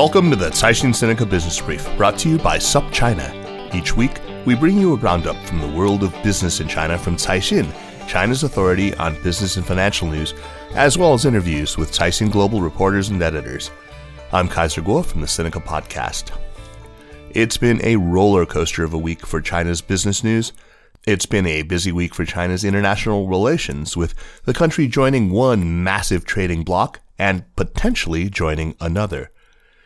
Welcome to the Caixin Sinica Business Brief, brought to you by SupChina. Each week, we bring you a roundup from the world of business in China from Caixin, China's authority on business and financial news, as well as interviews with Caixin Global reporters and editors. I'm Kaiser Kuo from the Sinica Podcast. It's been a roller coaster of a week for China's business news. It's been a busy week for China's international relations, with the country joining one massive trading bloc and potentially joining another.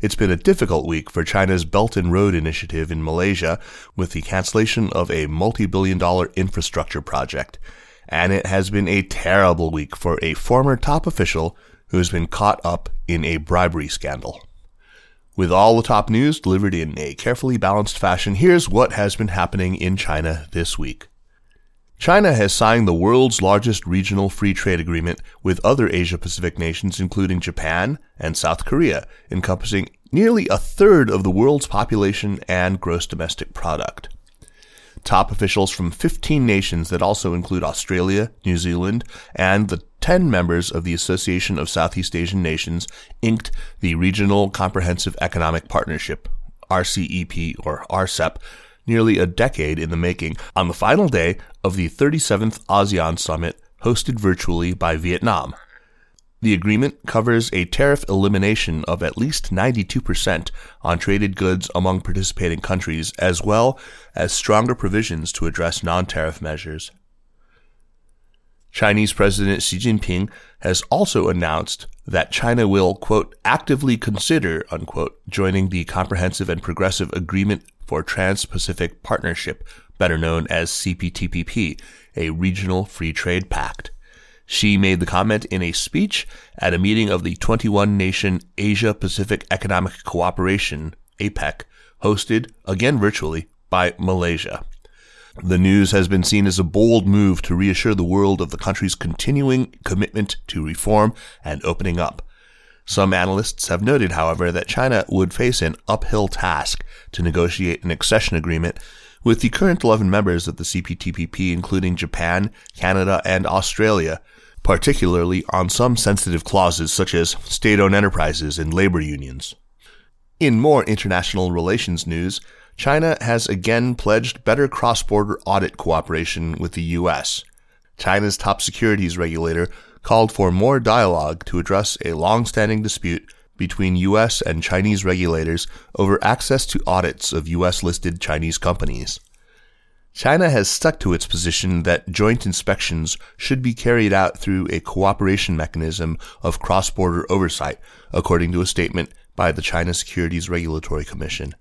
It's been a difficult week for China's Belt and Road Initiative in Malaysia with the cancellation of a multi-billion dollar infrastructure project. And it has been a terrible week for a former top official who has been caught up in a bribery scandal. With all the top news delivered in a carefully balanced fashion, here's what has been happening in China this week. China has signed the world's largest regional free trade agreement with other Asia Pacific nations, including Japan and South Korea, encompassing nearly a third of the world's population and gross domestic product. Top officials from 15 nations that also include Australia, New Zealand, and the 10 members of the Association of Southeast Asian Nations inked the Regional Comprehensive Economic Partnership, RCEP or RCEP, nearly a decade in the making, on the final day of the 37th ASEAN Summit hosted virtually by Vietnam. The agreement covers a tariff elimination of at least 92% on traded goods among participating countries, as well as stronger provisions to address non tariff measures. Chinese President Xi Jinping has also announced that China will, quote, actively consider, unquote, joining the Comprehensive and Progressive Agreement for Trans-Pacific Partnership, better known as CPTPP, a regional free trade pact. Xi made the comment in a speech at a meeting of the 21 nation Asia Pacific Economic Cooperation, APEC, hosted, again virtually, by Malaysia. The news has been seen as a bold move to reassure the world of the country's continuing commitment to reform and opening up. Some analysts have noted, however, that China would face an uphill task to negotiate an accession agreement with the current 11 members of the CPTPP, including Japan, Canada, and Australia, particularly on some sensitive clauses such as state owned enterprises and labor unions. In more international relations news, China has again pledged better cross border audit cooperation with the U.S. China's top securities regulator called for more dialogue to address a long-standing dispute between U.S. and Chinese regulators over access to audits of U.S. listed Chinese companies. China has stuck to its position that joint inspections should be carried out through a cooperation mechanism of cross-border oversight, according to a statement by the China Securities Regulatory Commission.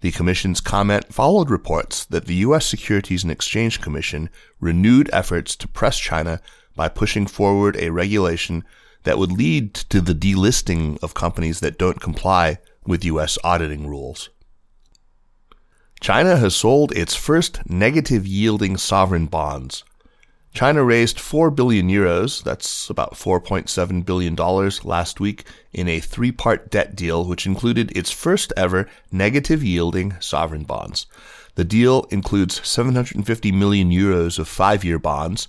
The Commission's comment followed reports that the U.S. Securities and Exchange Commission renewed efforts to press China by pushing forward a regulation that would lead to the delisting of companies that don't comply with U.S. auditing rules. China has sold its first negative yielding sovereign bonds. China raised 4 billion euros, that's about $4.7 billion last week, in a three part debt deal which included its first ever negative yielding sovereign bonds. The deal includes 750 million euros of five year bonds,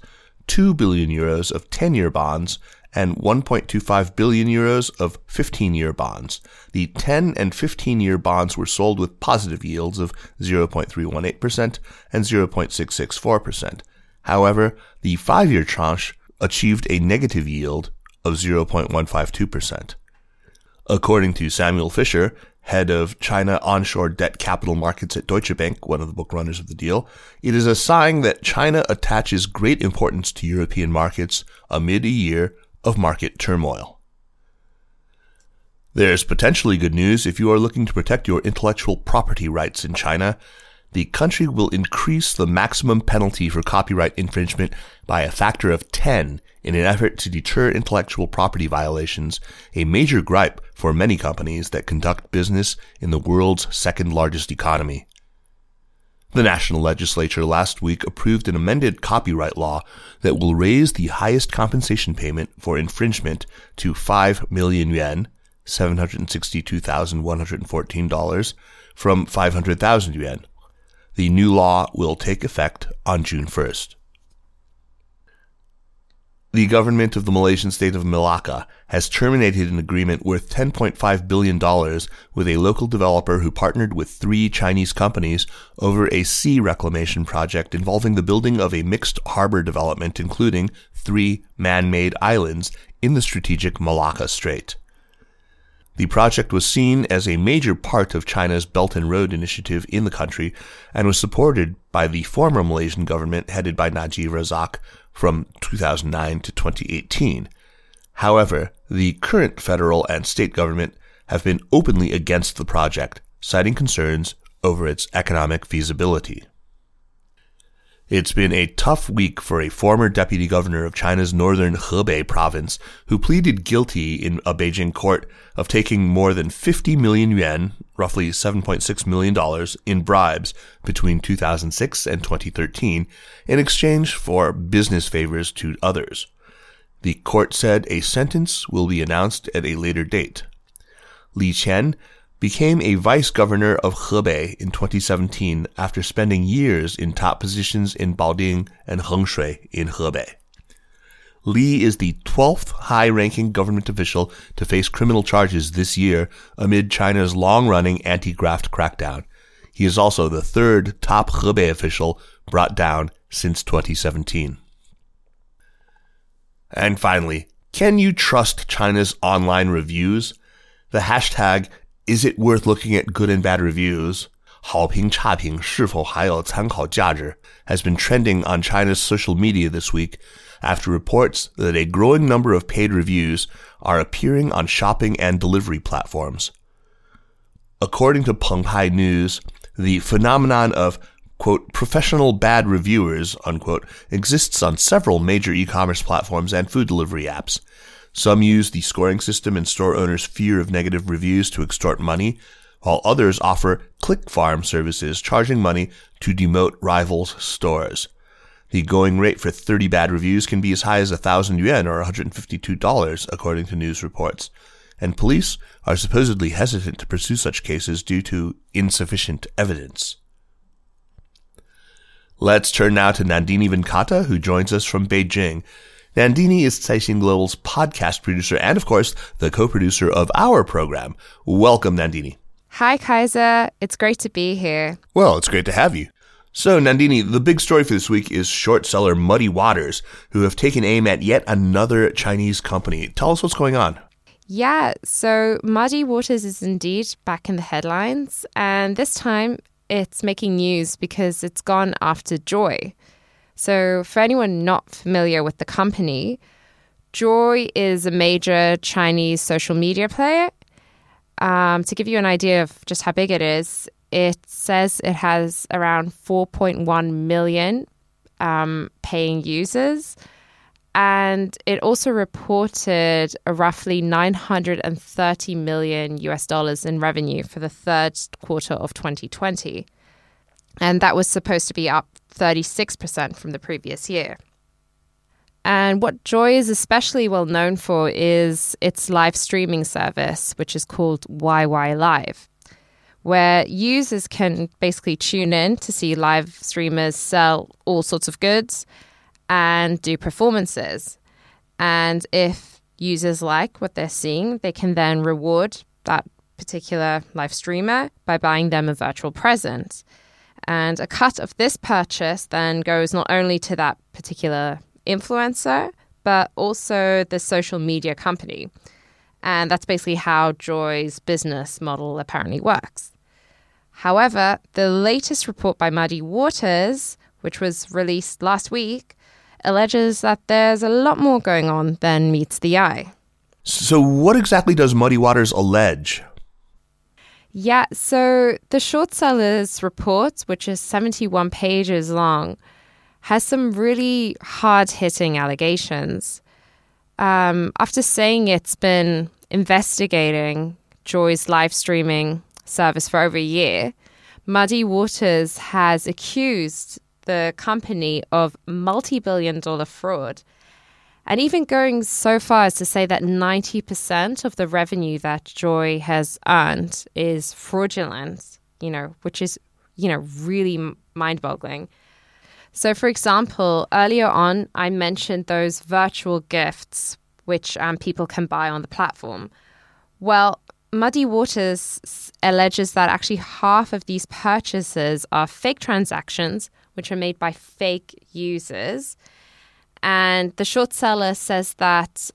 2 billion euros of 10 year bonds, and 1.25 billion euros of 15 year bonds. The 10 and 15 year bonds were sold with positive yields of 0.318% and 0.664%. However, the 5 year tranche achieved a negative yield of 0.152%. According to Samuel Fisher, head of China onshore debt capital markets at Deutsche Bank, one of the bookrunners of the deal, it is a sign that China attaches great importance to European markets amid a year of market turmoil. There's potentially good news if you are looking to protect your intellectual property rights in China. The country will increase the maximum penalty for copyright infringement by a factor of 10 in an effort to deter intellectual property violations, a major gripe for many companies that conduct business in the world's second largest economy. The national legislature last week approved an amended copyright law that will raise the highest compensation payment for infringement to 5 million yuan, $762,114, from 500,000 yuan. The new law will take effect on June 1st. The government of the Malaysian state of Malacca has terminated an agreement worth $10.5 billion with a local developer who partnered with three Chinese companies over a sea reclamation project involving the building of a mixed harbor development including three man-made islands in the strategic Malacca Strait. The project was seen as a major part of China's Belt and Road Initiative in the country and was supported by the former Malaysian government headed by Najib Razak from 2009 to 2018. However, the current federal and state government have been openly against the project, citing concerns over its economic feasibility. It's been a tough week for a former deputy governor of China's northern Hebei province who pleaded guilty in a Beijing court of taking more than 50 million yuan, roughly $7.6 million, in bribes between 2006 and 2013 in exchange for business favors to others. The court said a sentence will be announced at a later date. Li Qian became a vice governor of Hebei in 2017 after spending years in top positions in Baoding and Hengshui in Hebei. Li is the 12th high-ranking government official to face criminal charges this year amid China's long-running anti-graft crackdown. He is also the third top Hebei official brought down since 2017. And finally, can you trust China's online reviews? The hashtag is it worth looking at good and bad reviews? 好评差评是否还有参考价值 has been trending on China's social media this week after reports that a growing number of paid reviews are appearing on shopping and delivery platforms. According to Pengpai News, the phenomenon of quote, professional bad reviewers, unquote, exists on several major e-commerce platforms and food delivery apps. Some use the scoring system and store owners' fear of negative reviews to extort money, while others offer click farm services charging money to demote rivals' stores. The going rate for 30 bad reviews can be as high as 1,000 yuan or $152, according to news reports. And police are supposedly hesitant to pursue such cases due to insufficient evidence. Let's turn now to Nandini Venkata, who joins us from Beijing. Nandini is Caixin Global's podcast producer and, of course, the co-producer of our program. Welcome, Nandini. Hi, Kaiser. It's great to be here. Well, it's great to have you. So, Nandini, the big story for this week is short seller Muddy Waters, who have taken aim at yet another Chinese company. Tell us what's going on. Yeah, so Muddy Waters is indeed back in the headlines, and this time it's making news because it's gone after JOYY. So, for anyone not familiar with the company, JOYY is a major Chinese social media player. Um, to give you an idea of just how big it is, it says it has around 4.1 million um, paying users. And it also reported a roughly 930 million US dollars in revenue for the third quarter of 2020. And that was supposed to be up 36% from the previous year. And what JOYY is especially well known for is its live streaming service, which is called YY Live, where users can basically tune in to see live streamers sell all sorts of goods and do performances. And if users like what they're seeing, they can then reward that particular live streamer by buying them a virtual present. And a cut of this purchase then goes not only to that particular influencer, but also the social media company. And that's basically how JOYY's business model apparently works. However, the latest report by Muddy Waters, which was released last week, alleges that there's a lot more going on than meets the eye. So, what exactly does Muddy Waters allege? Yeah, so the short sellers report, which is 71 pages long, has some really hard hitting allegations. Um, after saying it's been investigating JOYY's live streaming service for over a year, Muddy Waters has accused the company of multi billion dollar fraud and even going so far as to say that 90% of the revenue that JOYY has earned is fraudulent, you know, which is, you know, really mind boggling. So, for example, earlier on, I mentioned those virtual gifts which um, people can buy on the platform. Well, Muddy Waters alleges that actually half of these purchases are fake transactions, which are made by fake users. And the short seller says that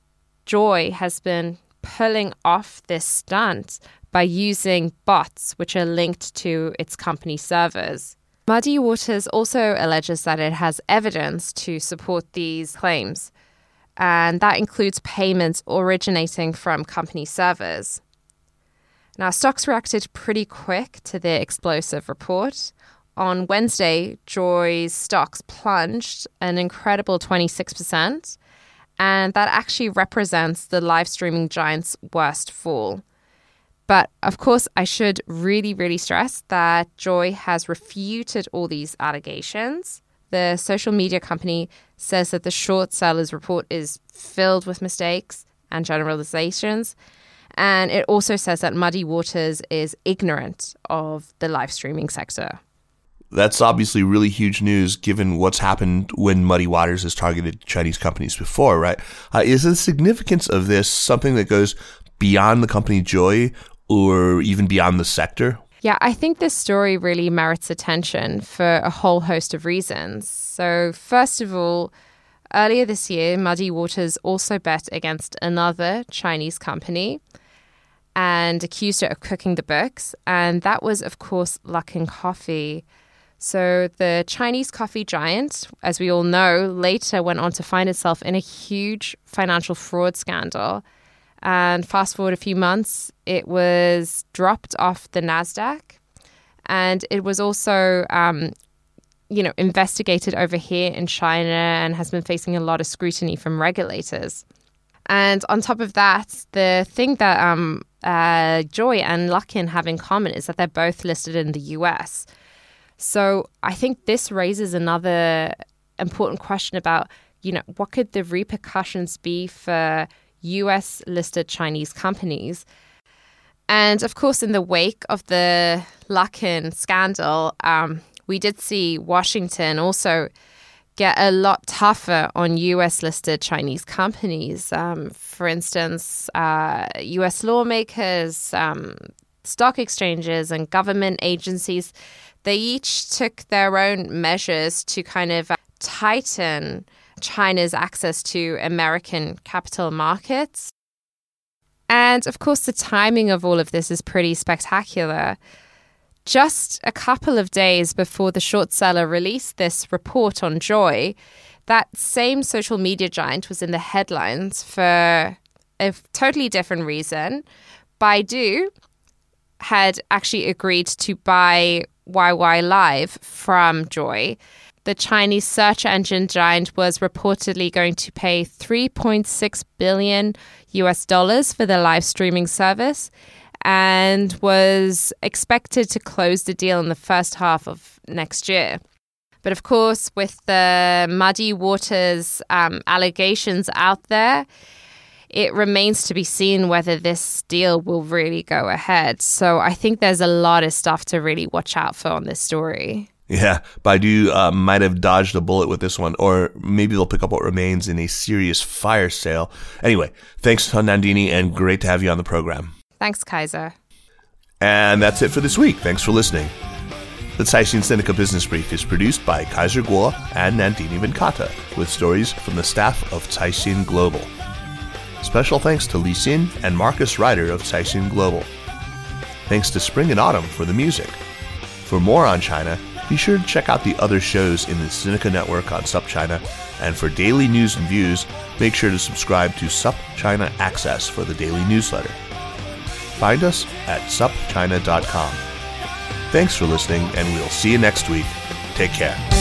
JOYY has been pulling off this stunt by using bots which are linked to its company servers. Muddy Waters also alleges that it has evidence to support these claims, and that includes payments originating from company servers. Now, stocks reacted pretty quick to the explosive report on Wednesday, JOYY's stocks plunged an incredible 26%, and that actually represents the live streaming giant's worst fall. But of course, I should really, really stress that JOYY has refuted all these allegations. The social media company says that the short sellers report is filled with mistakes and generalizations. And it also says that Muddy Waters is ignorant of the live streaming sector. That's obviously really huge news given what's happened when Muddy Waters has targeted Chinese companies before, right? Uh, is the significance of this something that goes beyond the company JOYY or even beyond the sector? Yeah, I think this story really merits attention for a whole host of reasons. So, first of all, earlier this year, Muddy Waters also bet against another Chinese company and accused it of cooking the books. And that was, of course, Luckin Coffee. So, the Chinese coffee giant, as we all know, later went on to find itself in a huge financial fraud scandal. And fast forward a few months, it was dropped off the NASDAQ. And it was also, um, you know, investigated over here in China and has been facing a lot of scrutiny from regulators. And on top of that, the thing that um, uh, JOYY and Luckin have in common is that they're both listed in the US. So I think this raises another important question about, you know, what could the repercussions be for US listed Chinese companies? And of course, in the wake of the Luckin scandal, um, we did see Washington also get a lot tougher on US listed Chinese companies. Um, for instance, uh, US lawmakers, um, stock exchanges, and government agencies they each took their own measures to kind of tighten China's access to American capital markets. And of course, the timing of all of this is pretty spectacular. Just a couple of days before the short seller released this report on JOYY, that same social media giant was in the headlines for a totally different reason. Baidu had actually agreed to buy YY Live from JOYY. The Chinese search engine giant was reportedly going to pay 3.6 billion US dollars for the live streaming service and was expected to close the deal in the first half of next year. But of course, with the muddy waters um, allegations out there, it remains to be seen whether this deal will really go ahead. So I think there's a lot of stuff to really watch out for on this story. Yeah, Baidu uh, might have dodged a bullet with this one, or maybe they'll pick up what remains in a serious fire sale. Anyway, thanks, Nandini, and great to have you on the program. Thanks, Kaiser. And that's it for this week. Thanks for listening. The Caixin Sinica Business Brief is produced by Kaiser Kuo and Nandini Venkata, with stories from the staff of Caixin Global. Special thanks to Li Xin and Marcus Ryder of Caixin Global. Thanks to Spring and Autumn for the music. For more on China, be sure to check out the other shows in the Sinica Network on SupChina, and for daily news and views, make sure to subscribe to SupChina Access for the daily newsletter. Find us at supchina.com. Thanks for listening, and we'll see you next week. Take care.